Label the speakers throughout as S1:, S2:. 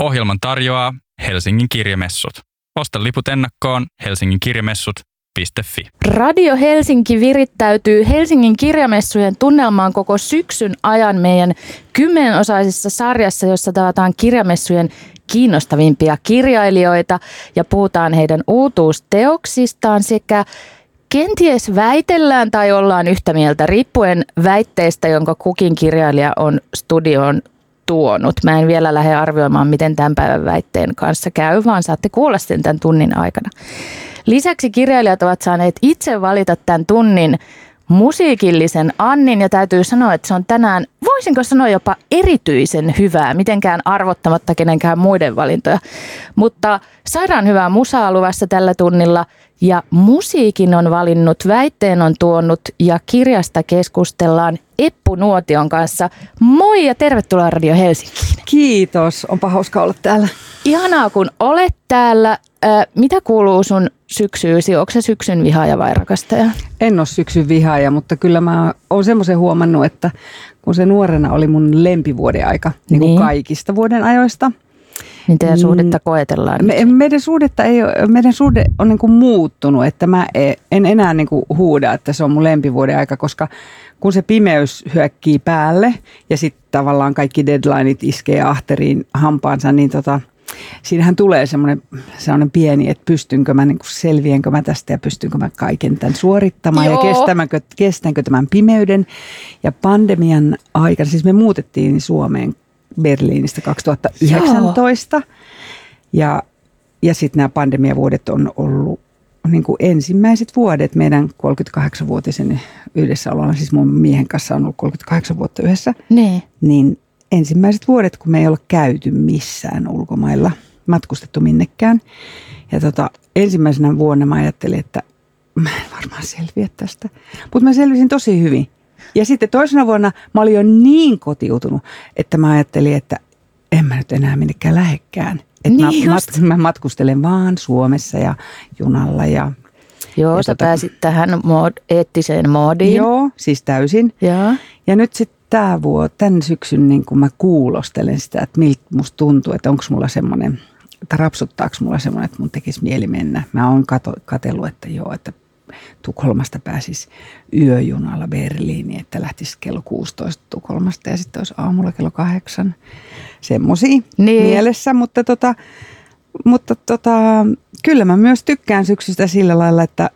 S1: Ohjelman tarjoaa Helsingin kirjamessut. Osta liput ennakkoon helsinginkirjamessut.fi.
S2: Radio Helsinki virittäytyy Helsingin kirjamessujen tunnelmaan koko syksyn ajan meidän kymmenenosaisessa sarjassa, jossa tavataan kirjamessujen kiinnostavimpia kirjailijoita ja puhutaan heidän uutuusteoksistaan sekä kenties väitellään tai ollaan yhtä mieltä riippuen väitteestä, jonka kukin kirjailija on studioon tuonut. Mä en vielä lähde arvioimaan, miten tämän päivän väitteen kanssa käy, vaan saatte kuulla sen tämän tunnin aikana. Lisäksi kirjailijat ovat saaneet itse valita tämän tunnin musiikillisen Annin ja täytyy sanoa, että se on tänään, voisinko sanoa jopa erityisen hyvää, mitenkään arvottamatta kenenkään muiden valintoja. Mutta sairaan hyvää musaa luvassa tällä tunnilla ja musiikin on valinnut, väitteen on tuonut ja kirjasta keskustellaan Eppu Nuotion kanssa. Moi ja tervetuloa Radio Helsinkiin.
S3: Kiitos, onpa hauska olla täällä.
S2: Ihanaa kun olet täällä. Mitä kuuluu sun syksyysi? Onko se syksyn vihaaja vai rakastaja?
S3: En ole syksyn vihaaja, mutta kyllä mä oon semmoisen huomannut, että kun se nuorena oli mun lempivuoden aika, niin kuin niin. kaikista vuoden ajoista.
S2: Niin teidän mm. suhdetta koetellaan
S3: me, Meidän suhdetta ei ole, meidän suhde on niin kuin muuttunut, että mä e, en enää niin kuin huuda, että se on mun lempivuoden aika, koska kun se pimeys hyökkii päälle ja sitten tavallaan kaikki deadlineit iskee ahteriin hampaansa, niin tota, siinähän tulee semmoinen, semmoinen pieni, että pystynkö mä, niin kuin selviänkö mä tästä ja pystynkö mä kaiken tämän suorittamaan Joo. ja kestänkö, kestänkö tämän pimeyden. Ja pandemian aikana, siis me muutettiin Suomeen Berliinistä 2019 Joo. ja, ja sitten nämä pandemiavuodet on ollut niin kuin ensimmäiset vuodet meidän 38-vuotisen yhdessäololla, siis mun miehen kanssa on ollut 38 vuotta yhdessä,
S2: ne.
S3: niin ensimmäiset vuodet, kun me ei ole käyty missään ulkomailla, matkustettu minnekään. Ja tota, ensimmäisenä vuonna mä ajattelin, että mä en varmaan selviä tästä. Mutta mä selvisin tosi hyvin. Ja sitten toisena vuonna mä olin jo niin kotiutunut, että mä ajattelin, että en mä nyt enää minnekään lähekkään. Että niin mä, mat, mä matkustelen vaan Suomessa ja junalla ja
S2: Joo, ja sä tota, pääsit tähän mod, eettiseen moodiin.
S3: Joo, siis täysin.
S2: Ja,
S3: ja nyt sitten tämä vuosi, tämän syksyn niin kun mä kuulostelen sitä, että miltä musta tuntuu, että onko mulla semmoinen, että rapsuttaako mulla semmoinen, että mun tekisi mieli mennä. Mä oon kato, katsellut, että joo, että Tukholmasta pääsisi yöjunalla Berliiniin, että lähtisi kello 16 Tukholmasta ja sitten olisi aamulla kello kahdeksan. Semmoisia niin. mielessä, mutta, tota, mutta tota, kyllä mä myös tykkään syksystä sillä lailla, että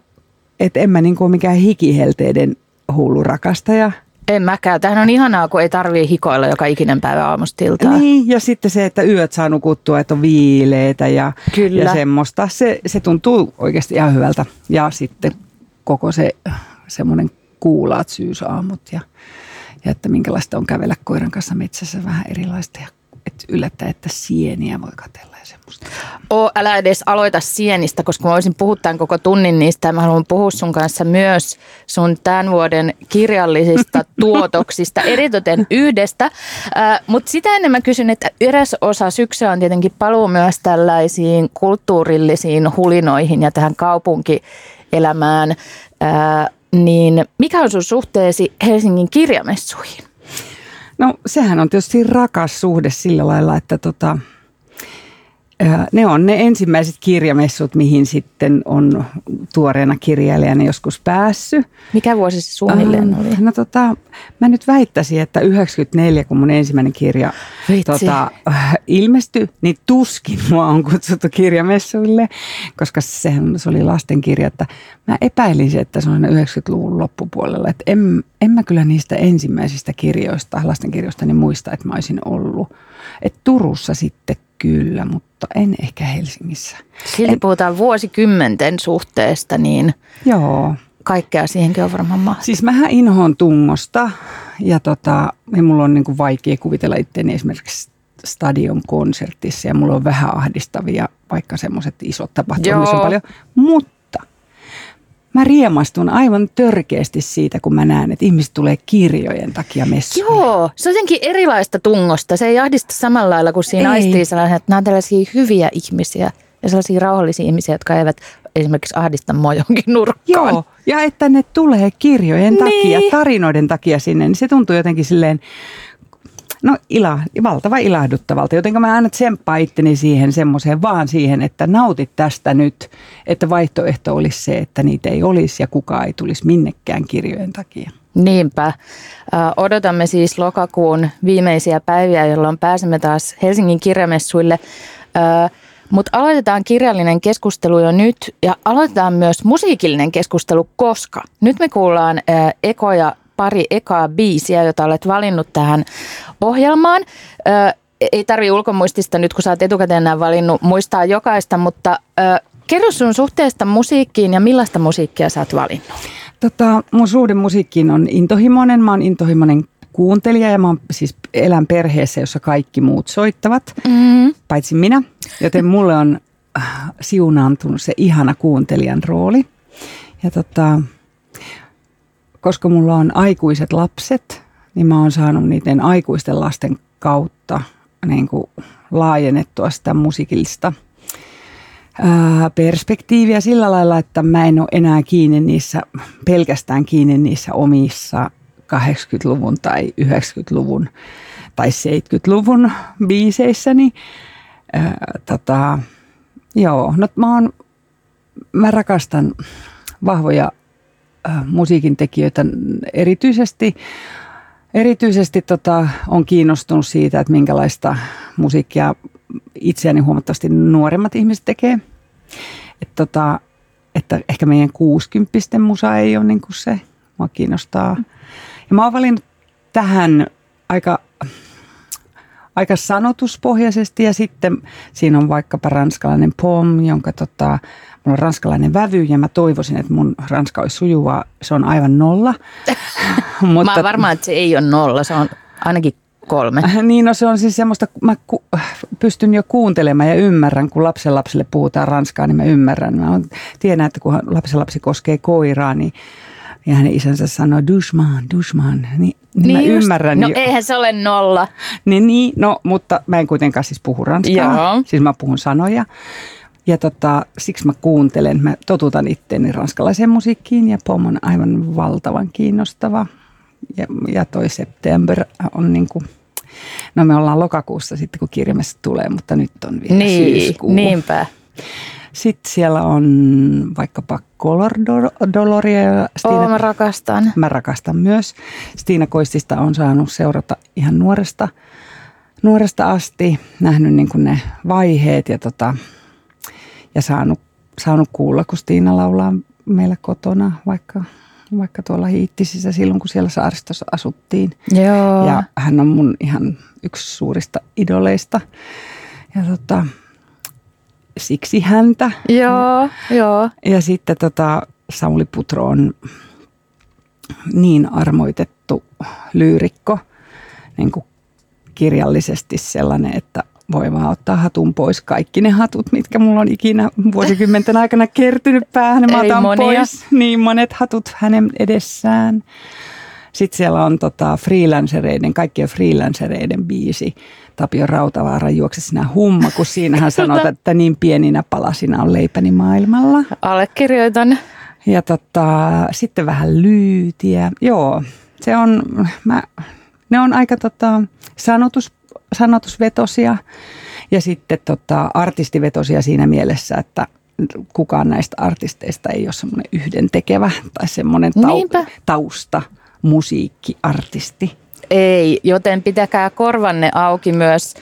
S3: et en mä niin kuin mikään hikihelteiden hullu rakastaja.
S2: En mäkään. Tähän on ihanaa, kun ei tarvii hikoilla joka ikinen päivä aamusta iltaa.
S3: Niin, ja sitten se, että yöt saa nukuttua, että on viileitä ja, Kyllä. ja semmoista. Se, se tuntuu oikeasti ihan hyvältä. Ja sitten koko se semmoinen kuulaat syysaamut ja, ja että minkälaista on kävellä koiran kanssa metsässä vähän erilaista ja että yllättää, että sieniä voi katella ja semmoista.
S2: Oo, älä edes aloita sienistä, koska mä voisin puhua tämän koko tunnin niistä ja mä haluan puhua sun kanssa myös sun tämän vuoden kirjallisista tuotoksista, eritoten yhdestä. Äh, Mutta sitä ennen mä kysyn, että eräs osa syksyä on tietenkin paluu myös tällaisiin kulttuurillisiin hulinoihin ja tähän kaupunkielämään. Äh, niin mikä on sun suhteesi Helsingin kirjamessuihin?
S3: No sehän on tietysti rakas suhde sillä lailla, että tota, ne on ne ensimmäiset kirjamessut, mihin sitten on tuoreena kirjailijana joskus päässyt.
S2: Mikä vuosi se suunnilleen oli?
S3: No tota, mä nyt väittäisin, että 94, kun mun ensimmäinen kirja tota, ilmestyi, niin tuskin mua on kutsuttu kirjamessuille, koska sehän se oli lastenkirja. Että mä epäilin että se on 90-luvun loppupuolella. Että en, en mä kyllä niistä ensimmäisistä kirjoista, lastenkirjoista, niin muista, että mä olisin ollut. Et Turussa sitten kyllä, mutta en ehkä Helsingissä.
S2: Silti en, puhutaan vuosikymmenten suhteesta, niin
S3: joo.
S2: kaikkea siihenkin on varmaan mahdollista.
S3: Siis mähän inhoon tungosta ja, tota, ja mulla on niin kuin vaikea kuvitella itseäni esimerkiksi stadion konsertissa ja mulla on vähän ahdistavia, vaikka semmoiset isot tapahtumat, on paljon. Mutta mä riemastun aivan törkeästi siitä, kun mä näen, että ihmiset tulee kirjojen takia messuun.
S2: Joo, se on jotenkin erilaista tungosta. Se ei ahdista samalla lailla kuin siinä ei. aistii sellainen, että nämä on tällaisia hyviä ihmisiä ja sellaisia rauhallisia ihmisiä, jotka eivät esimerkiksi ahdista mua johonkin nurkkaan.
S3: Joo, ja että ne tulee kirjojen takia, niin. tarinoiden takia sinne, niin se tuntuu jotenkin silleen no ila, valtava ilahduttavalta, joten mä aina tsemppaan itteni siihen semmoiseen, vaan siihen, että nautit tästä nyt, että vaihtoehto olisi se, että niitä ei olisi ja kukaan ei tulisi minnekään kirjojen takia.
S2: Niinpä. Odotamme siis lokakuun viimeisiä päiviä, jolloin pääsemme taas Helsingin kirjamessuille. Mutta aloitetaan kirjallinen keskustelu jo nyt ja aloitetaan myös musiikillinen keskustelu, koska nyt me kuullaan ekoja pari ekaa biisiä, jota olet valinnut tähän ohjelmaan. Ei tarvi ulkomuistista nyt, kun sä oot etukäteen nämä valinnut, muistaa jokaista, mutta kerro sun suhteesta musiikkiin ja millaista musiikkia sä oot valinnut?
S3: Tota, mun suhde musiikkiin on intohimoinen. Mä oon intohimoinen kuuntelija ja mä oon siis elän perheessä, jossa kaikki muut soittavat, mm. paitsi minä. Joten mulle on äh, siunaantunut se ihana kuuntelijan rooli. Ja tota, koska mulla on aikuiset lapset, niin mä oon saanut niiden aikuisten lasten kautta niin kuin laajennettua sitä musiikillista perspektiiviä sillä lailla, että mä en ole enää kiinni niissä, pelkästään kiinni niissä omissa 80-luvun tai 90-luvun tai 70-luvun biiseissäni. Ää, tota, joo, no mä, oon, mä rakastan vahvoja musiikin tekijöitä erityisesti. Erityisesti tota, on kiinnostunut siitä, että minkälaista musiikkia itseäni huomattavasti nuoremmat ihmiset tekee. Et tota, että ehkä meidän 60 musa ei ole niin kuin se, mua kiinnostaa. Ja mä oon valinnut tähän aika, aika sanotuspohjaisesti ja sitten siinä on vaikkapa ranskalainen pom, jonka tota, Mulla on ranskalainen vävy ja mä toivoisin, että mun ranska olisi sujuvaa. Se on aivan nolla.
S2: Mutta, mä oon varma, että se ei ole nolla. Se on ainakin kolme.
S3: Niin, no se on siis semmoista, mä ku, pystyn jo kuuntelemaan ja ymmärrän, kun lapsen lapsille puhutaan ranskaa, niin mä ymmärrän. Mä tiedän, että kun lapsen lapsi koskee koiraa, niin ja hänen isänsä sanoo dushman, dushman, niin, niin, niin mä just, ymmärrän.
S2: No jo. eihän se ole nolla.
S3: Niin, niin, no mutta mä en kuitenkaan siis puhu ranskaa, Joo. siis mä puhun sanoja. Ja tota, siksi mä kuuntelen, mä totutan itteeni ranskalaiseen musiikkiin ja Pom on aivan valtavan kiinnostava. Ja, ja toi September on niin kuin, no me ollaan lokakuussa sitten kun kirjamessa tulee, mutta nyt on vielä niin, syyskuu.
S2: Niinpä.
S3: Sitten siellä on vaikkapa Color Doloria.
S2: Stina, oh, mä rakastan.
S3: Mä rakastan myös. Stiina Koistista on saanut seurata ihan nuoresta, nuoresta asti, nähnyt niin kuin ne vaiheet ja tota, ja saanut, saanut kuulla, kun Stiina laulaa meillä kotona, vaikka, vaikka tuolla Hiittisissä silloin, kun siellä saaristossa asuttiin.
S2: Joo.
S3: Ja hän on mun ihan yksi suurista idoleista. Ja tota, siksi häntä.
S2: Joo, joo.
S3: Ja sitten tota, Sauli Putro on niin armoitettu lyyrikko, niin kuin kirjallisesti sellainen, että voi vaan ottaa hatun pois kaikki ne hatut, mitkä mulla on ikinä vuosikymmenten aikana kertynyt päähän. Mä otan monia. pois niin monet hatut hänen edessään. Sitten siellä on tota freelancereiden, kaikkien freelancereiden biisi. Tapio Rautavaara juokse sinä humma, kun siinähän sanot, että niin pieninä palasina on leipäni maailmalla.
S2: Allekirjoitan.
S3: Ja tota, sitten vähän lyytiä. Joo, se on, mä, ne on aika tota, sanotus sanotusvetosia ja sitten tota, artistivetosia siinä mielessä, että kukaan näistä artisteista ei ole semmoinen yhdentekevä tai semmoinen tau- tausta musiikkiartisti.
S2: Ei, joten pitäkää korvanne auki myös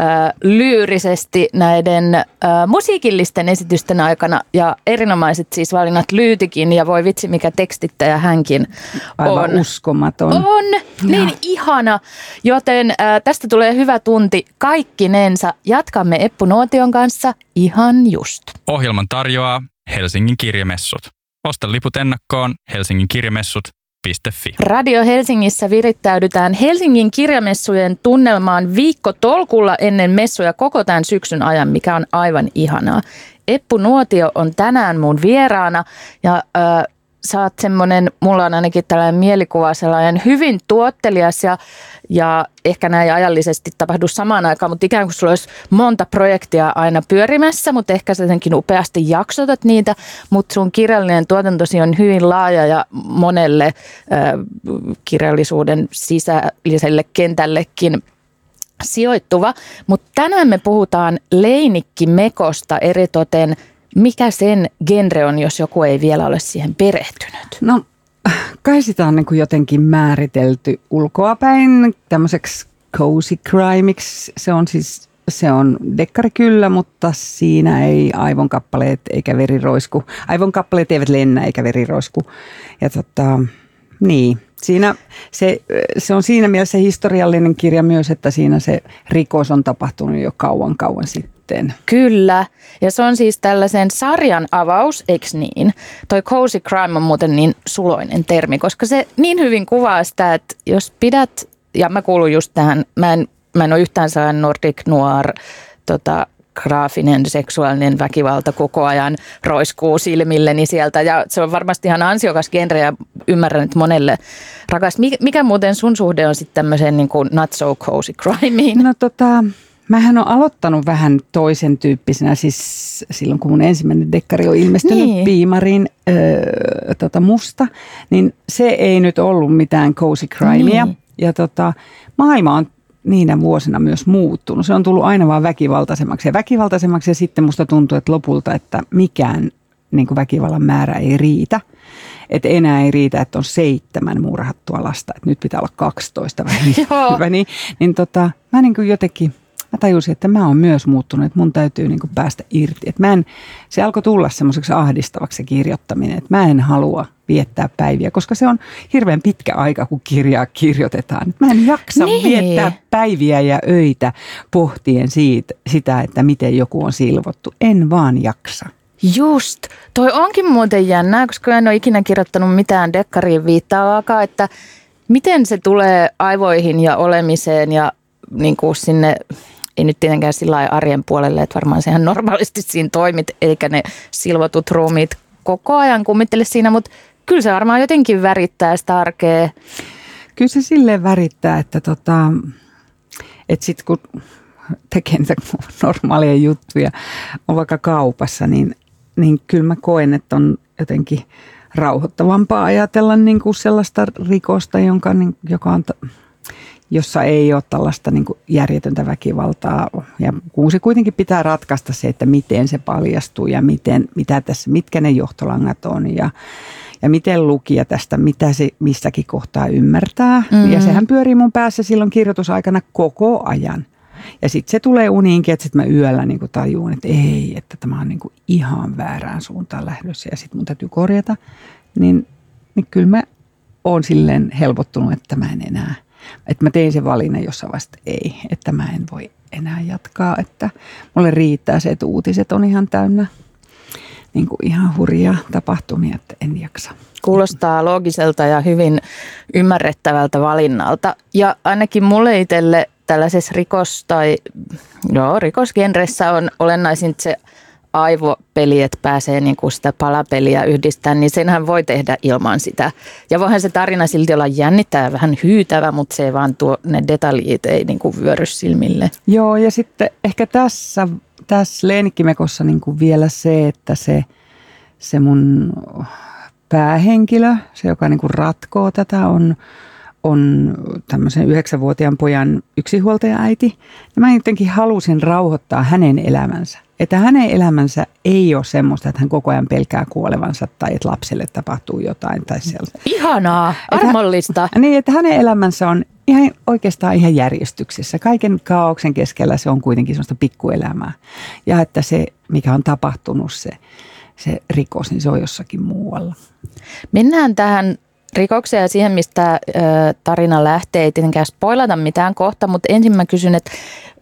S2: äh, lyyrisesti näiden äh, musiikillisten esitysten aikana. Ja erinomaiset siis valinnat Lyytikin ja voi vitsi mikä tekstittäjä hänkin
S3: Aivan on. uskomaton.
S2: On, niin ja. ihana. Joten äh, tästä tulee hyvä tunti kaikkinensa. Jatkamme Eppu Nuotion kanssa ihan just.
S1: Ohjelman tarjoaa Helsingin kirjamessut. Osta liput ennakkoon Helsingin kirjamessut Fi.
S2: Radio Helsingissä virittäydytään Helsingin kirjamessujen tunnelmaan viikko tolkulla ennen messuja koko tämän syksyn ajan, mikä on aivan ihanaa. Eppu Nuotio on tänään mun vieraana ja äh, sä oot semmoinen, mulla on ainakin tällainen mielikuva, sellainen hyvin tuottelias ja, ja ehkä näin ajallisesti tapahdu samaan aikaan, mutta ikään kuin sulla olisi monta projektia aina pyörimässä, mutta ehkä sä jotenkin upeasti jaksotat niitä, mutta sun kirjallinen tuotantosi on hyvin laaja ja monelle äh, kirjallisuuden sisälliselle kentällekin sijoittuva. Mutta tänään me puhutaan leinikkimekosta eritoten. Mikä sen genre on, jos joku ei vielä ole siihen perehtynyt?
S3: No kai sitä on niin kuin jotenkin määritelty ulkoapäin tämmöiseksi cozy crimeiksi. Se on siis se on dekkari kyllä, mutta siinä ei aivonkappaleet eikä veri roisku. Aivonkappaleet eivät lennä eikä veri roisku. Ja tota, niin, siinä, se, se on siinä mielessä historiallinen kirja myös, että siinä se rikos on tapahtunut jo kauan kauan sitten.
S2: Kyllä, ja se on siis tällaisen sarjan avaus, eikö niin? Toi cozy crime on muuten niin suloinen termi, koska se niin hyvin kuvaa sitä, että jos pidät, ja mä kuulun just tähän, mä en, mä en ole yhtään sellainen Nordic Noir tota, graafinen seksuaalinen väkivalta koko ajan roiskuu silmilleni sieltä. Ja se on varmasti ihan ansiokas genre ja ymmärrän, että monelle rakas. Mikä muuten sun suhde on sitten tämmöiseen niin kuin not so cozy crimeen?
S3: No tota, Mähän on aloittanut vähän toisen tyyppisenä, siis silloin kun mun ensimmäinen dekkari on ilmestynyt niin. Piimarin öö, tota musta, niin se ei nyt ollut mitään cozy crimea. Niin. Ja tota, maailma on niinä vuosina myös muuttunut. Se on tullut aina vaan väkivaltaisemmaksi ja väkivaltaisemmaksi ja sitten musta tuntuu, että lopulta, että mikään niin kuin väkivallan määrä ei riitä. Että enää ei riitä, että on seitsemän murhattua lasta, että nyt pitää olla 12 vähän. niin, niin tota, mä niin kuin jotenkin – mä tajusin, että mä oon myös muuttunut, että mun täytyy niin kuin päästä irti. Että mä en, se alkoi tulla semmoiseksi ahdistavaksi se kirjoittaminen, että mä en halua viettää päiviä, koska se on hirveän pitkä aika, kun kirjaa kirjoitetaan. Mä en jaksa niin. viettää päiviä ja öitä pohtien siitä, sitä, että miten joku on silvottu. En vaan jaksa.
S2: Just. Toi onkin muuten jännää, koska en ole ikinä kirjoittanut mitään dekkariin viittaavaakaan, että miten se tulee aivoihin ja olemiseen ja niin kuin sinne ei nyt tietenkään sillä arjen puolelle, että varmaan sehän normaalisti siinä toimit, eikä ne silvotut ruumiit koko ajan kummittele siinä, mutta kyllä se varmaan jotenkin värittää sitä arkea.
S3: Kyllä se silleen värittää, että tota, että sitten kun tekee niitä normaalia juttuja, on vaikka kaupassa, niin, niin kyllä mä koen, että on jotenkin rauhoittavampaa ajatella niin kuin sellaista rikosta, jonka, niin, joka on jossa ei ole tällaista niin kuin järjetöntä väkivaltaa. Ja kun se kuitenkin pitää ratkaista se, että miten se paljastuu ja miten, mitä tässä, mitkä ne johtolangat on ja, ja miten lukija tästä, mitä se missäkin kohtaa ymmärtää. Mm-hmm. Ja sehän pyörii mun päässä silloin kirjoitusaikana koko ajan. Ja sitten se tulee uniinkin, että sitten mä yöllä niin kuin tajuun, että ei, että tämä on niin kuin ihan väärään suuntaan lähdössä ja sitten mun täytyy korjata. Niin, niin kyllä mä oon silleen helpottunut, että mä en enää – että mä tein sen valinnan jossain vaiheessa, ei, että mä en voi enää jatkaa, että mulle riittää se, että uutiset on ihan täynnä niin kuin ihan hurjia tapahtumia, että en jaksa.
S2: Kuulostaa loogiselta ja hyvin ymmärrettävältä valinnalta. Ja ainakin mulle itselle tällaisessa rikos- tai joo, rikosgenressä on olennaisin se aivopeli, että pääsee niin kuin sitä palapeliä yhdistämään, niin senhän voi tehdä ilman sitä. Ja voihan se tarina silti olla jännittävä, vähän hyytävä, mutta se vaan tuo, ne detaljit ei niin kuin vyöry silmille.
S3: Joo, ja sitten ehkä tässä, tässä Leenikkimekossa niin kuin vielä se, että se, se mun päähenkilö, se joka niin kuin ratkoo tätä, on, on tämmöisen yhdeksänvuotiaan pojan yksihuoltaja äiti. Ja mä jotenkin halusin rauhoittaa hänen elämänsä että hänen elämänsä ei ole semmoista, että hän koko ajan pelkää kuolevansa tai että lapselle tapahtuu jotain tai sellaista.
S2: Ihanaa, armollista.
S3: Että, niin, että hänen elämänsä on ihan, oikeastaan ihan järjestyksessä. Kaiken kaauksen keskellä se on kuitenkin semmoista pikkuelämää. Ja että se, mikä on tapahtunut, se, se rikos, niin se on jossakin muualla.
S2: Mennään tähän rikokseen ja siihen, mistä tarina lähtee. Ei tietenkään spoilata mitään kohta, mutta ensin mä kysyn, että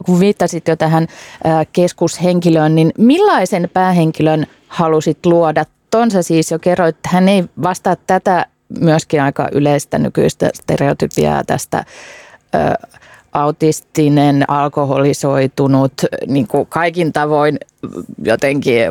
S2: kun viittasit jo tähän ö, keskushenkilöön, niin millaisen päähenkilön halusit luoda? Tonsa siis jo kerroit, että hän ei vastaa tätä myöskin aika yleistä nykyistä stereotypiaa tästä ö, autistinen, alkoholisoitunut, niin kuin kaikin tavoin jotenkin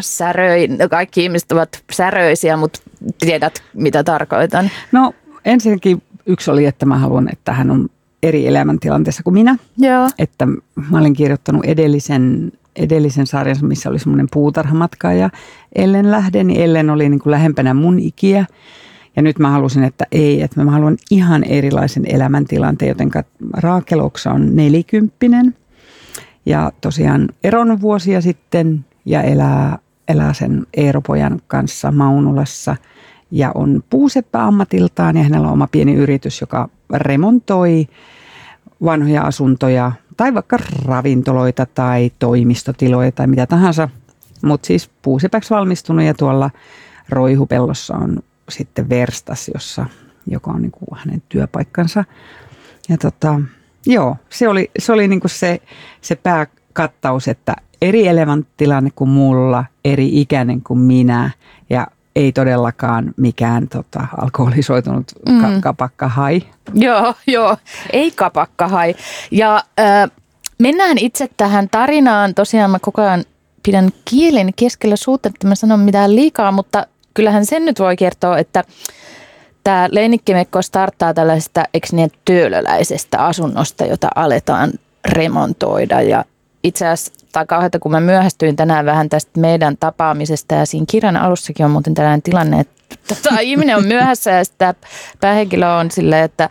S2: säröin, kaikki ihmiset ovat säröisiä, mutta tiedät mitä tarkoitan.
S3: No ensinnäkin yksi oli, että mä haluan, että hän on eri elämäntilanteessa kuin minä.
S2: Joo.
S3: Että mä olin kirjoittanut edellisen, edellisen sarjan, missä oli semmoinen puutarhamatka ja Ellen lähde, niin Ellen oli niin kuin lähempänä mun ikiä. Ja nyt mä halusin, että ei, että mä haluan ihan erilaisen elämäntilanteen, joten Raakel Oksa on nelikymppinen ja tosiaan eron vuosia sitten ja elää, elää sen Eeropojan kanssa Maunulassa ja on puuseppä ammatiltaan ja hänellä on oma pieni yritys, joka remontoi vanhoja asuntoja tai vaikka ravintoloita tai toimistotiloja tai mitä tahansa. Mutta siis puusepäksi valmistunut ja tuolla Roihupellossa on sitten Verstas, jossa, joka on niin kuin hänen työpaikkansa. Ja tota, joo, se oli, se, oli niin kuin se, se pääkattaus, että eri elämäntilanne kuin mulla, eri ikäinen kuin minä ja ei todellakaan mikään tota, alkoholisoitunut mm. ka- kapakkahai.
S2: Joo, joo, ei kapakkahai. Ja äh, mennään itse tähän tarinaan. Tosiaan mä koko ajan pidän kielen keskellä suutta, että mä sanon mitään liikaa, mutta kyllähän sen nyt voi kertoa, että tämä Leinikkimekko starttaa tällaisesta niin, työlöläisestä asunnosta, jota aletaan remontoida. Ja itse asiassa takaa, että kun mä myöhästyin tänään vähän tästä meidän tapaamisesta ja siinä kirjan alussakin on muuten tällainen tilanne, että tota, ihminen on myöhässä ja sitten päähenkilö on silleen, että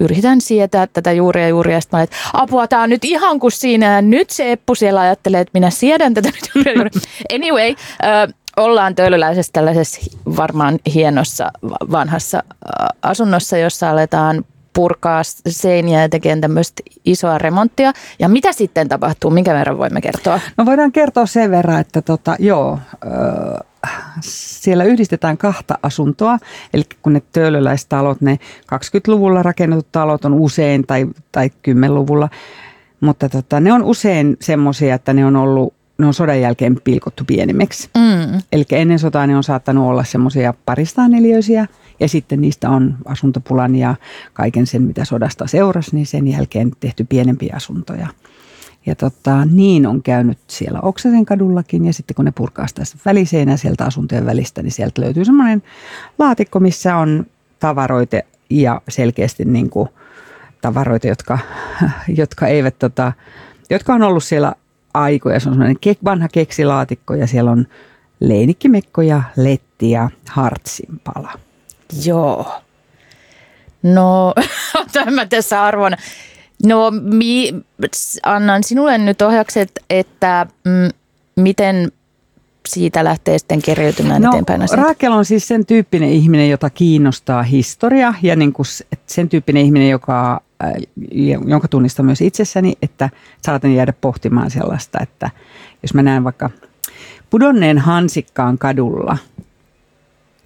S2: yritän sietää tätä juuri ja juuri ja sitten mä että apua, tämä on nyt ihan kuin siinä nyt se Eppu siellä ajattelee, että minä siedän tätä nyt juuri. Anyway, äh, ollaan töölöläisessä tällaisessa varmaan hienossa vanhassa asunnossa, jossa aletaan purkaa seiniä ja tekemään tämmöistä isoa remonttia. Ja mitä sitten tapahtuu? Minkä verran voimme kertoa?
S3: No voidaan kertoa sen verran, että tota, joo, äh, siellä yhdistetään kahta asuntoa. Eli kun ne töölöläistalot, ne 20-luvulla rakennetut talot on usein, tai, tai 10-luvulla, mutta tota, ne on usein semmoisia, että ne on ollut ne on sodan jälkeen pilkottu pienimmiksi. Mm. Eli ennen sotaa ne on saattanut olla semmoisia paristaan neliöisiä ja sitten niistä on asuntopulan ja kaiken sen, mitä sodasta seurasi, niin sen jälkeen tehty pienempiä asuntoja. Ja tota, niin on käynyt siellä Oksasen kadullakin ja sitten kun ne purkaa sitä väliseinää sieltä asuntojen välistä, niin sieltä löytyy semmoinen laatikko, missä on tavaroita ja selkeästi niin kuin tavaroita, jotka, jotka eivät tota, jotka on ollut siellä aikoja. Se on semmoinen kek, vanha keksilaatikko ja siellä on leinikkimekkoja, letti ja hartsinpala.
S2: Joo. No, tämä tässä arvon. No, mi, annan sinulle nyt ohjakset, että mm, miten siitä lähtee sitten keriytymään
S3: no,
S2: eteenpäin?
S3: Raakel on siis sen tyyppinen ihminen, jota kiinnostaa historia ja niin kuin sen tyyppinen ihminen, joka jonka tunnistan myös itsessäni, että saatan jäädä pohtimaan sellaista, että jos mä näen vaikka pudonneen hansikkaan kadulla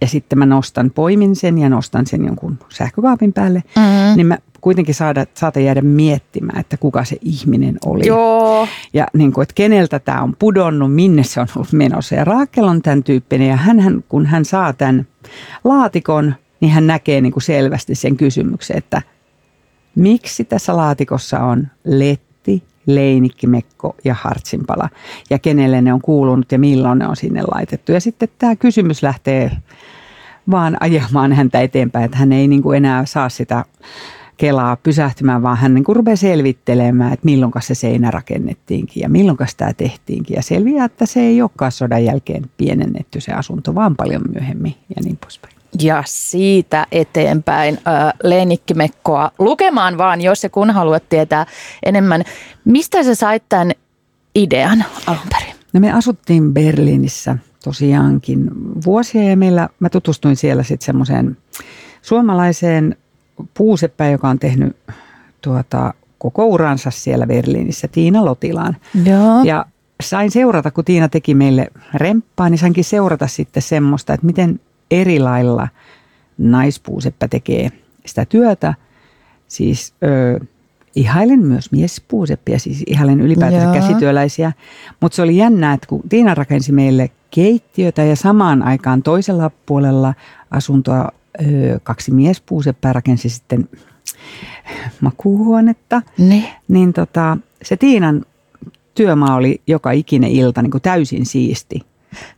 S3: ja sitten mä nostan, poimin sen ja nostan sen jonkun sähkökaapin päälle, mm-hmm. niin mä kuitenkin saada, saatan jäädä miettimään, että kuka se ihminen oli.
S2: Joo.
S3: Ja niin kuin, että keneltä tämä on pudonnut, minne se on ollut menossa. Ja Raakel on tämän tyyppinen ja hän, kun hän saa tämän laatikon, niin hän näkee niin kuin selvästi sen kysymyksen, että – miksi tässä laatikossa on letti, leinikkimekko ja hartsinpala ja kenelle ne on kuulunut ja milloin ne on sinne laitettu. Ja sitten tämä kysymys lähtee vaan ajamaan häntä eteenpäin, että hän ei niin kuin enää saa sitä kelaa pysähtymään, vaan hän niin rupeaa selvittelemään, että milloin se seinä rakennettiinkin ja milloin tämä tehtiinkin. Ja selviää, että se ei olekaan sodan jälkeen pienennetty se asunto, vaan paljon myöhemmin ja niin poispäin
S2: ja siitä eteenpäin äh, Leenikkimekkoa lukemaan vaan, jos ja kun haluat tietää enemmän. Mistä sä sait tämän idean alun perin?
S3: No me asuttiin Berliinissä tosiaankin vuosia ja meillä, mä tutustuin siellä sitten semmoiseen suomalaiseen puuseppään, joka on tehnyt tuota, koko uransa siellä Berliinissä, Tiina Lotilaan.
S2: Joo.
S3: Ja sain seurata, kun Tiina teki meille remppaa, niin sainkin seurata sitten semmoista, että miten eri lailla naispuuseppä tekee sitä työtä. Siis ö, ihailen myös miespuuseppiä, siis ihailen ylipäätään Joo. käsityöläisiä. Mutta se oli jännää, että kun Tiina rakensi meille keittiötä ja samaan aikaan toisella puolella asuntoa ö, kaksi miespuuseppää rakensi sitten makuuhuonetta.
S2: Ne.
S3: Niin tota, se Tiinan työmaa oli joka ikinen ilta niin kuin täysin siisti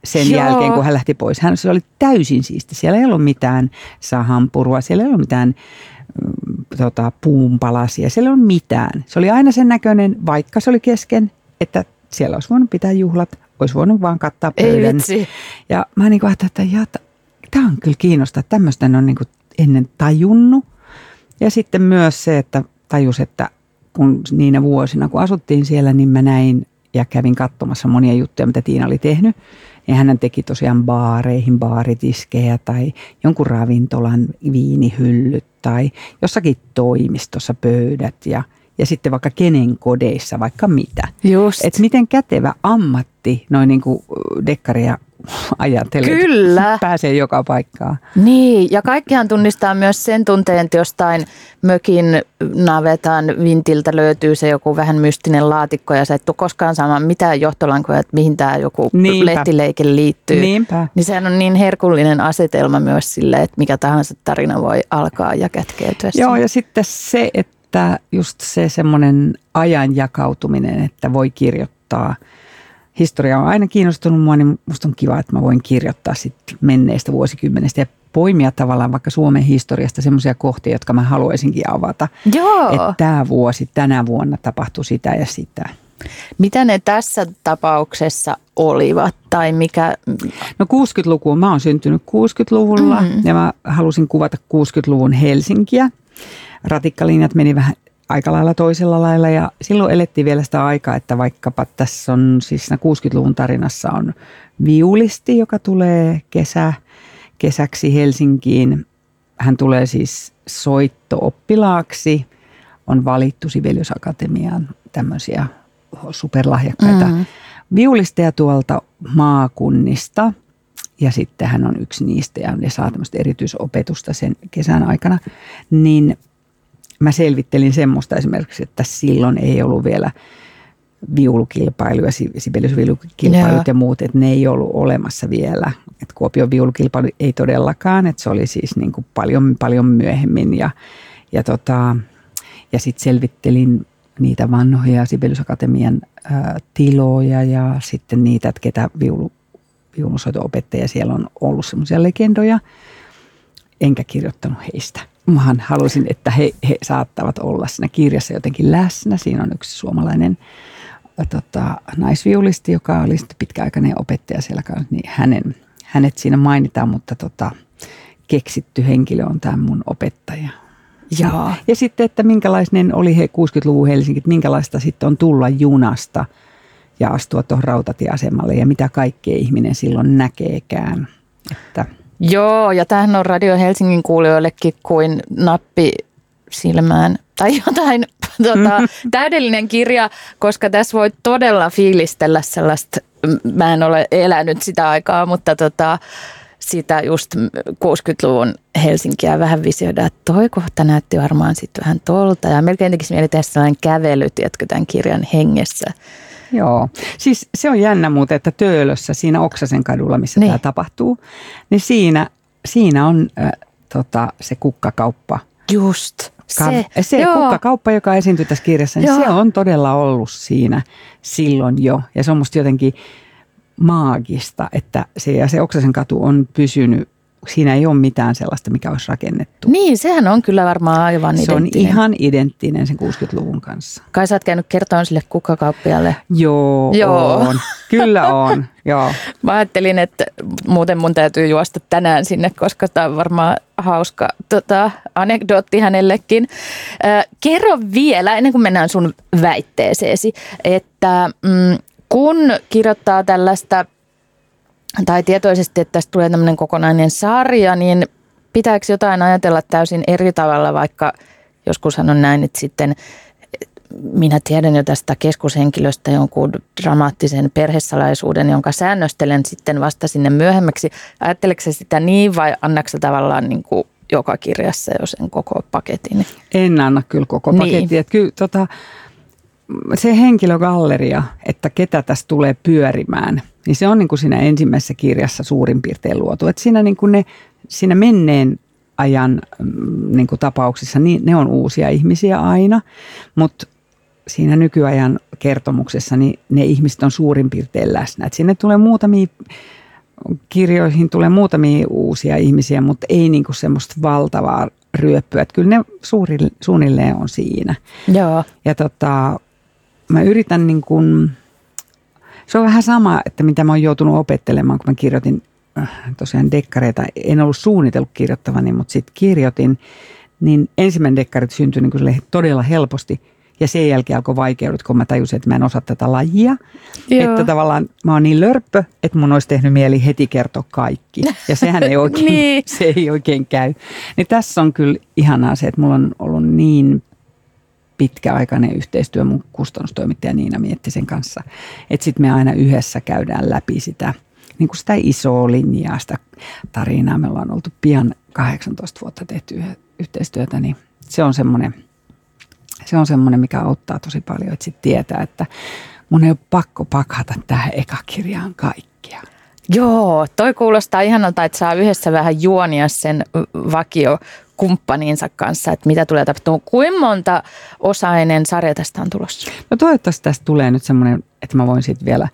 S3: sen Joo. jälkeen, kun hän lähti pois. Hän se oli täysin siisti. Siellä ei ollut mitään sahanpurua, siellä ei ollut mitään mm, tota, puunpalasia, siellä ei ollut mitään. Se oli aina sen näköinen, vaikka se oli kesken, että siellä olisi voinut pitää juhlat, olisi voinut vaan kattaa pöydän. Ja mä niin ajattelin, että jata, tämä on kyllä kiinnostaa, tämmöistä en ole niin kuin ennen tajunnut. Ja sitten myös se, että tajus, että kun niinä vuosina, kun asuttiin siellä, niin mä näin ja kävin katsomassa monia juttuja, mitä Tiina oli tehnyt. Ja hän teki tosiaan baareihin baaritiskejä tai jonkun ravintolan viinihyllyt tai jossakin toimistossa pöydät ja, ja sitten vaikka kenen kodeissa, vaikka mitä.
S2: Just.
S3: Et miten kätevä ammatti noin niin kuin dekkaria ajatellen.
S2: Kyllä.
S3: Pääsee joka paikkaan.
S2: Niin, ja kaikkihan tunnistaa myös sen tunteen, että jostain mökin navetan vintiltä löytyy se joku vähän mystinen laatikko ja sä et tule koskaan saamaan mitään johtolankoja, että mihin tämä joku
S3: Niinpä.
S2: lehtileike liittyy.
S3: Niinpä.
S2: Niin sehän on niin herkullinen asetelma myös sille, että mikä tahansa tarina voi alkaa ja kätkeytyä.
S3: Joo, ja sitten se, että just se semmoinen ajan jakautuminen, että voi kirjoittaa – historia on aina kiinnostunut mua, niin musta on kiva, että mä voin kirjoittaa sit menneistä vuosikymmenestä ja poimia tavallaan vaikka Suomen historiasta semmoisia kohtia, jotka mä haluaisinkin avata.
S2: Joo.
S3: Että tämä vuosi, tänä vuonna tapahtui sitä ja sitä.
S2: Mitä ne tässä tapauksessa olivat tai mikä?
S3: No 60-luku, mä oon syntynyt 60-luvulla mm. ja mä halusin kuvata 60-luvun Helsinkiä. Ratikkalinjat meni vähän aika lailla toisella lailla ja silloin elettiin vielä sitä aikaa, että vaikkapa tässä on siis 60-luvun tarinassa on viulisti, joka tulee kesä, kesäksi Helsinkiin. Hän tulee siis soitto-oppilaaksi, on valittu Sibeliusakatemiaan tämmöisiä superlahjakkaita mm-hmm. viulisteja tuolta maakunnista. Ja sitten hän on yksi niistä ja ne saa tämmöistä erityisopetusta sen kesän aikana. Niin mä selvittelin semmoista esimerkiksi, että silloin ei ollut vielä viulukilpailuja, Sibelius-viulukilpailut ja muut, että ne ei ollut olemassa vielä. Että Kuopion viulukilpailu ei todellakaan, että se oli siis niin kuin paljon, paljon myöhemmin. Ja, ja, tota, ja sitten selvittelin niitä vanhoja Sibelius-akatemian tiloja ja sitten niitä, että ketä viulu, viulusoito-opettajia siellä on ollut semmoisia legendoja. Enkä kirjoittanut heistä Mähän halusin, että he, he saattavat olla siinä kirjassa jotenkin läsnä. Siinä on yksi suomalainen tota, naisviulisti, joka oli pitkäaikainen opettaja siellä kanssa, niin hänen, hänet siinä mainitaan, mutta tota, keksitty henkilö on tämä mun opettaja.
S2: Ja,
S3: ja sitten, että minkälainen oli he 60-luvun Helsinki, että minkälaista sitten on tulla junasta ja astua tuohon rautatieasemalle ja mitä kaikkea ihminen silloin näkeekään. Että
S2: Joo, ja tämähän on Radio Helsingin kuulijoillekin kuin nappi silmään tai jotain tota, täydellinen kirja, koska tässä voi todella fiilistellä sellaista, mä en ole elänyt sitä aikaa, mutta tota, sitä just 60-luvun Helsinkiä vähän visioida, että toi kohta näytti varmaan sitten vähän tolta. Ja melkein tekisi mieli tehdä sellainen kävely, tiedätkö, tämän kirjan hengessä.
S3: Joo, siis se on jännä muuten, että Töölössä, siinä Oksasen kadulla, missä niin. tämä tapahtuu, niin siinä, siinä on äh, tota, se kukkakauppa.
S2: Just.
S3: Se, se
S2: joo.
S3: kukkakauppa, joka esiintyy tässä kirjassa, niin se on todella ollut siinä silloin jo. Ja se on musta jotenkin maagista, että se, ja se Oksasen katu on pysynyt siinä ei ole mitään sellaista, mikä olisi rakennettu.
S2: Niin, sehän on kyllä varmaan aivan
S3: Se
S2: identtinen.
S3: on ihan identtinen sen 60-luvun kanssa.
S2: Kai sä oot käynyt kertoa sille kukkakauppialle.
S3: Joo,
S2: Joo.
S3: on. Kyllä on, joo.
S2: Mä ajattelin, että muuten mun täytyy juosta tänään sinne, koska tämä on varmaan hauska tota, anekdootti hänellekin. Äh, kerro vielä, ennen kuin mennään sun väitteeseesi, että mm, kun kirjoittaa tällaista tai tietoisesti, että tästä tulee tämmöinen kokonainen sarja, niin pitääkö jotain ajatella täysin eri tavalla, vaikka joskushan on näin, että sitten minä tiedän jo tästä keskushenkilöstä jonkun dramaattisen perhesalaisuuden, jonka säännöstelen sitten vasta sinne myöhemmäksi. Ajatteleeko se sitä niin vai annaksa tavallaan niin kuin joka kirjassa jo sen koko paketin?
S3: En anna kyllä koko
S2: Niin.
S3: Että Kyllä, tota, se henkilögalleria, että ketä tässä tulee pyörimään, niin se on niin kuin siinä ensimmäisessä kirjassa suurin piirtein luotu. Että siinä, niin kuin ne, siinä menneen ajan mm, niin kuin tapauksissa, niin ne on uusia ihmisiä aina, mutta siinä nykyajan kertomuksessa niin ne ihmiset on suurin piirtein läsnä. Et sinne tulee muutamia, kirjoihin tulee muutamia uusia ihmisiä, mutta ei niin kuin semmoista valtavaa ryöppyä. Et kyllä ne suuri, suunnilleen on siinä.
S2: Joo.
S3: Ja tota, mä yritän niin kuin, se on vähän sama, että mitä mä oon joutunut opettelemaan, kun mä kirjoitin äh, tosiaan dekkareita en ollut suunnitellut kirjoittavani, mutta sitten kirjoitin, niin ensimmäinen dekkari syntyi niin todella helposti – ja sen jälkeen alkoi vaikeudet, kun mä tajusin, että mä en osaa tätä lajia. Joo. Että tavallaan mä oon niin lörppö, että mun olisi tehnyt mieli heti kertoa kaikki. Ja sehän ei oikein, niin. se ei oikein käy. Niin tässä on kyllä ihanaa se, että mulla on ollut niin pitkäaikainen yhteistyö mun kustannustoimittaja Niina Miettisen kanssa. Että sitten me aina yhdessä käydään läpi sitä, niin kuin sitä isoa linjaa, sitä tarinaa. Me ollaan oltu pian 18 vuotta tehty yhteistyötä, niin se on semmoinen – se on semmoinen, mikä auttaa tosi paljon, että sitten tietää, että mun ei ole pakko pakata tähän ekakirjaan kaikkia.
S2: Joo, toi kuulostaa ihanalta, että saa yhdessä vähän juonia sen vakio kumppaninsa kanssa, että mitä tulee tapahtumaan. Kuinka monta osainen sarja tästä on tulossa?
S3: No toivottavasti tästä tulee nyt semmoinen, että mä voin sitten vielä,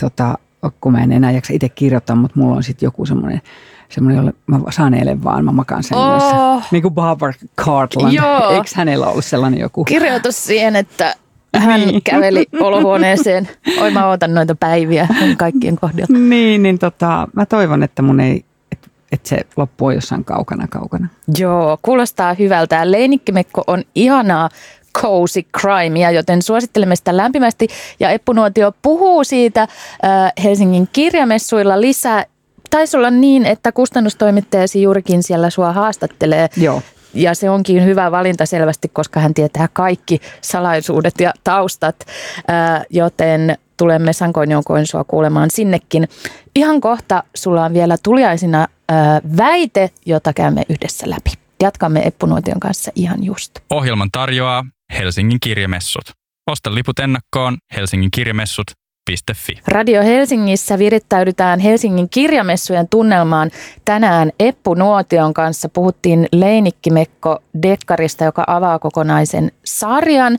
S3: tota, kun mä en enää jaksa itse kirjoittaa, mutta mulla on sitten joku semmoinen semmoinen, jolle mä sanelen vaan, mä makaan sen oh. myös. Niin kuin Barbara Cartland. Joo. Eikö hänellä ollut sellainen joku?
S2: Kirjoitus siihen, että hän niin. käveli olohuoneeseen. Oi mä ootan noita päiviä kaikkien kohdilla.
S3: Niin, niin tota, mä toivon, että mun ei että et se loppu on jossain kaukana kaukana.
S2: Joo, kuulostaa hyvältä. Leinikkimekko on ihanaa cozy crimea, joten suosittelemme sitä lämpimästi. Ja Eppu Nuotio puhuu siitä äh, Helsingin kirjamessuilla lisää taisi olla niin, että kustannustoimittajasi juurikin siellä sua haastattelee.
S3: Joo.
S2: Ja se onkin hyvä valinta selvästi, koska hän tietää kaikki salaisuudet ja taustat, joten tulemme sankoin joukoin sua kuulemaan sinnekin. Ihan kohta sulla on vielä tuliaisina väite, jota käymme yhdessä läpi. Jatkamme Eppunuotion kanssa ihan just.
S1: Ohjelman tarjoaa Helsingin kirjamessut. Osta liput ennakkoon Helsingin kirjamessut Fi.
S2: Radio Helsingissä virittäydytään Helsingin kirjamessujen tunnelmaan. Tänään Eppu Nuotion kanssa puhuttiin Leinikkimekko Dekkarista, joka avaa kokonaisen sarjan.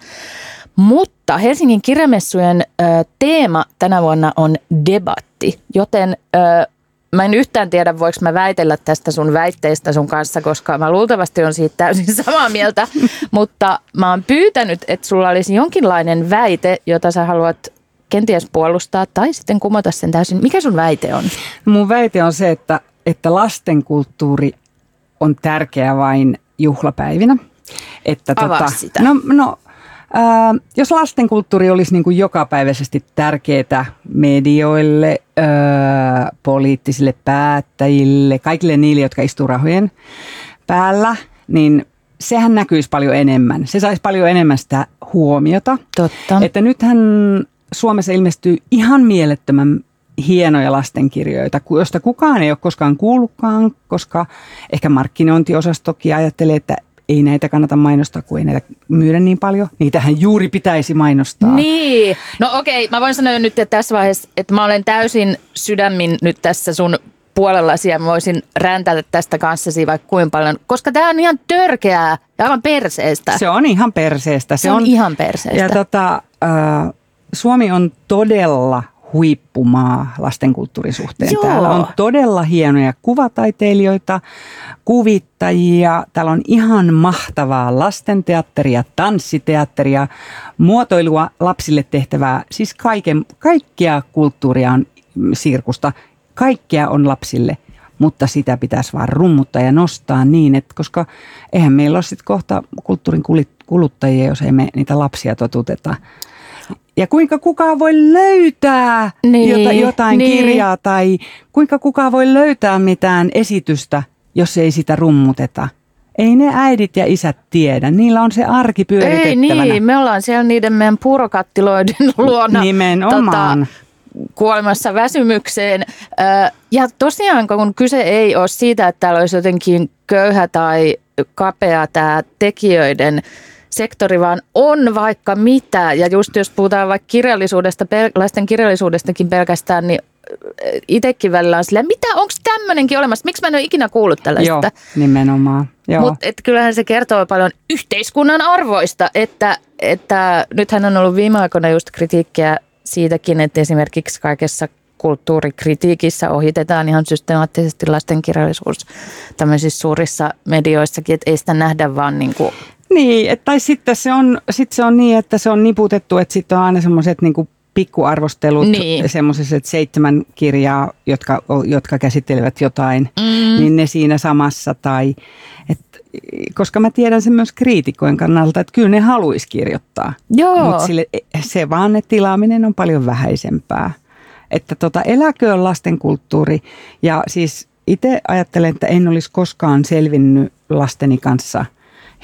S2: Mutta Helsingin kirjamessujen ö, teema tänä vuonna on debatti, joten ö, mä en yhtään tiedä, voiko mä väitellä tästä sun väitteistä sun kanssa, koska mä luultavasti on siitä täysin samaa mieltä. Mutta mä oon pyytänyt, että sulla olisi jonkinlainen väite, jota sä haluat kenties puolustaa tai sitten kumota sen täysin. Mikä sun väite on?
S3: Mun väite on se, että, että lastenkulttuuri on tärkeä vain juhlapäivinä.
S2: Että Avaa tota, sitä.
S3: No, no Jos lastenkulttuuri olisi niin kuin jokapäiväisesti tärkeää medioille, äh, poliittisille päättäjille, kaikille niille, jotka istuu rahojen päällä, niin sehän näkyisi paljon enemmän. Se saisi paljon enemmän sitä huomiota.
S2: Totta.
S3: Että nythän Suomessa ilmestyy ihan mielettömän hienoja lastenkirjoja, josta kukaan ei ole koskaan kuullutkaan, koska ehkä markkinointiosastokin ajattelee, että ei näitä kannata mainostaa, kun ei näitä myydä niin paljon. Niitähän juuri pitäisi mainostaa.
S2: Niin. No okei, mä voin sanoa nyt että tässä vaiheessa, että mä olen täysin sydämin nyt tässä sun puolellasi ja mä voisin räntätä tästä kanssasi vaikka kuinka paljon, koska tämä on ihan törkeää ja aivan perseestä.
S3: Se on ihan perseestä.
S2: Se, se on, on ihan perseestä.
S3: Ja tota, äh, Suomi on todella huippumaa lastenkulttuurin suhteen. Joo. Täällä on todella hienoja kuvataiteilijoita, kuvittajia. Täällä on ihan mahtavaa lastenteatteria, tanssiteatteria, muotoilua lapsille tehtävää. Siis kaiken, kaikkea kulttuuria on sirkusta. Kaikkea on lapsille mutta sitä pitäisi vaan rummuttaa ja nostaa niin, että koska eihän meillä ole sitten kohta kulttuurin kuluttajia, jos ei me niitä lapsia totuteta ja kuinka kukaan voi löytää niin, jotain niin. kirjaa tai kuinka kukaan voi löytää mitään esitystä, jos ei sitä rummuteta. Ei ne äidit ja isät tiedä. Niillä on se arki pyöritettävänä.
S2: Ei niin, me ollaan siellä niiden meidän purokattiloiden luona.
S3: Nimenomaan. Tota,
S2: kuolemassa väsymykseen. Ja tosiaan, kun kyse ei ole siitä, että täällä olisi jotenkin köyhä tai kapea tämä tekijöiden sektori, vaan on vaikka mitä. Ja just jos puhutaan vaikka kirjallisuudesta, lasten kirjallisuudestakin pelkästään, niin itsekin välillä on silleen, mitä, onko tämmöinenkin olemassa? Miksi mä en ole ikinä kuullut tällaista?
S3: Joo, nimenomaan.
S2: Mutta kyllähän se kertoo paljon yhteiskunnan arvoista, että, että nythän on ollut viime aikoina just kritiikkiä siitäkin, että esimerkiksi kaikessa kulttuurikritiikissä ohitetaan ihan systemaattisesti lastenkirjallisuus tämmöisissä suurissa medioissakin, että ei sitä nähdä vaan niin
S3: niin, et, tai sitten se, on, sit se on niin, että se on niputettu, että sitten on aina semmoiset niin pikkuarvostelut,
S2: Niin.
S3: semmoiset seitsemän kirjaa, jotka, jotka käsittelevät jotain,
S2: Mm.
S3: niin ne siinä samassa. Tai, et, koska mä tiedän sen myös kriitikojen kannalta, että kyllä ne haluaisi kirjoittaa. Mutta se vaan, että tilaaminen on paljon vähäisempää. Että tota, eläköön lastenkulttuuri ja siis itse ajattelen, että en olisi koskaan selvinnyt lasteni kanssa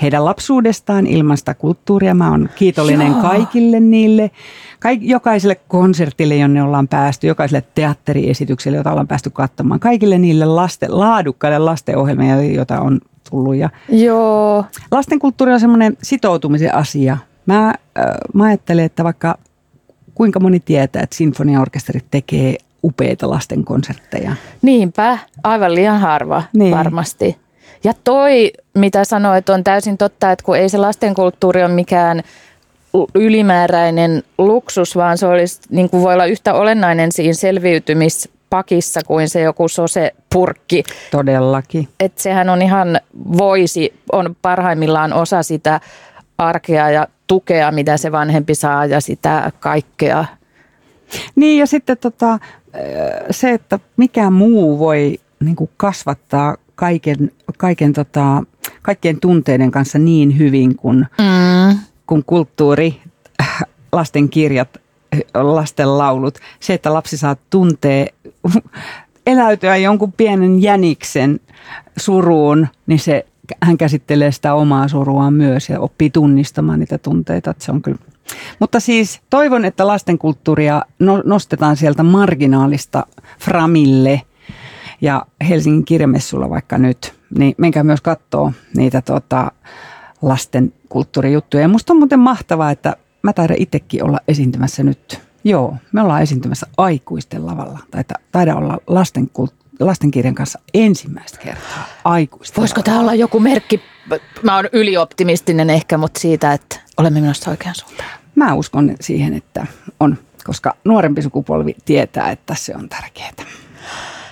S3: heidän lapsuudestaan ilman sitä kulttuuria. Mä oon kiitollinen
S2: Joo.
S3: kaikille niille, kaik, jokaiselle konsertille, jonne ollaan päästy, jokaiselle teatteriesitykselle, jota ollaan päästy katsomaan, kaikille niille lasten, laadukkaille lastenohjelmille, joita on tullut. Ja
S2: Joo.
S3: lastenkulttuuri on semmoinen sitoutumisen asia. Mä, äh, mä ajattelen, että vaikka kuinka moni tietää, että sinfoniaorkesterit tekee upeita lastenkonsertteja.
S2: Niinpä, aivan liian harva
S3: Niin.
S2: niin. varmasti. Ja toi, mitä sanoit, on täysin totta, että kun ei se lastenkulttuuri ole mikään ylimääräinen luksus, vaan se olisi, niin kuin voi olla yhtä olennainen siinä selviytymispakissa kuin se joku sose-purkki.
S3: Todellakin.
S2: Että sehän on ihan voisi, on parhaimmillaan osa sitä arkea ja tukea, mitä se vanhempi saa ja sitä kaikkea.
S3: Niin ja sitten tota, se, että mikä muu voi niin kuin kasvattaa kaiken, kaiken tota, kaikkien tunteiden kanssa niin hyvin kuin,
S2: Mm.
S3: kuin kulttuuri, äh, lasten kirjat, äh, lasten laulut. Se, että lapsi saa tuntea, eläytyä jonkun pienen jäniksen suruun, niin se, hän käsittelee sitä omaa suruaan myös ja oppii tunnistamaan niitä tunteita. Että se on kyllä. Mutta siis toivon, että lastenkulttuuria no- nostetaan sieltä marginaalista framille ja Helsingin kirjamessulla vaikka nyt, niin menkää myös kattoo niitä tota, lasten kulttuurijuttuja. Ja musta on muuten mahtavaa, että mä taidan itsekin olla esiintymässä nyt. Joo, me ollaan esiintymässä aikuisten lavalla. Taita, taida olla lasten, lastenkirjan kanssa ensimmäistä kertaa aikuisten
S2: Voisiko tämä olla joku merkki, mä oon ylioptimistinen ehkä, mutta siitä, että olemme menossa oikeaan suuntaan.
S3: Mä uskon siihen, että on, koska nuorempi sukupolvi tietää, että se on tärkeää.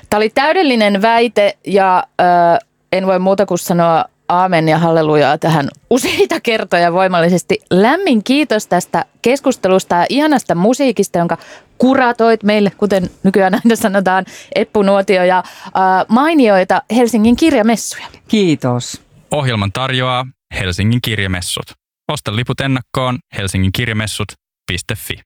S2: Tämä oli täydellinen väite ja ö, en voi muuta kuin sanoa aamen ja hallelujaa tähän useita kertoja voimallisesti. Lämmin kiitos tästä keskustelusta ja ihanasta musiikista, jonka kuratoit meille, kuten nykyään aina sanotaan, Eppu Nuotio ja ö, mainioita Helsingin kirjamessuja.
S3: Kiitos.
S1: Ohjelman tarjoaa Helsingin kirjamessut. Osta liput ennakkoon helsinginkirjamessut.fi.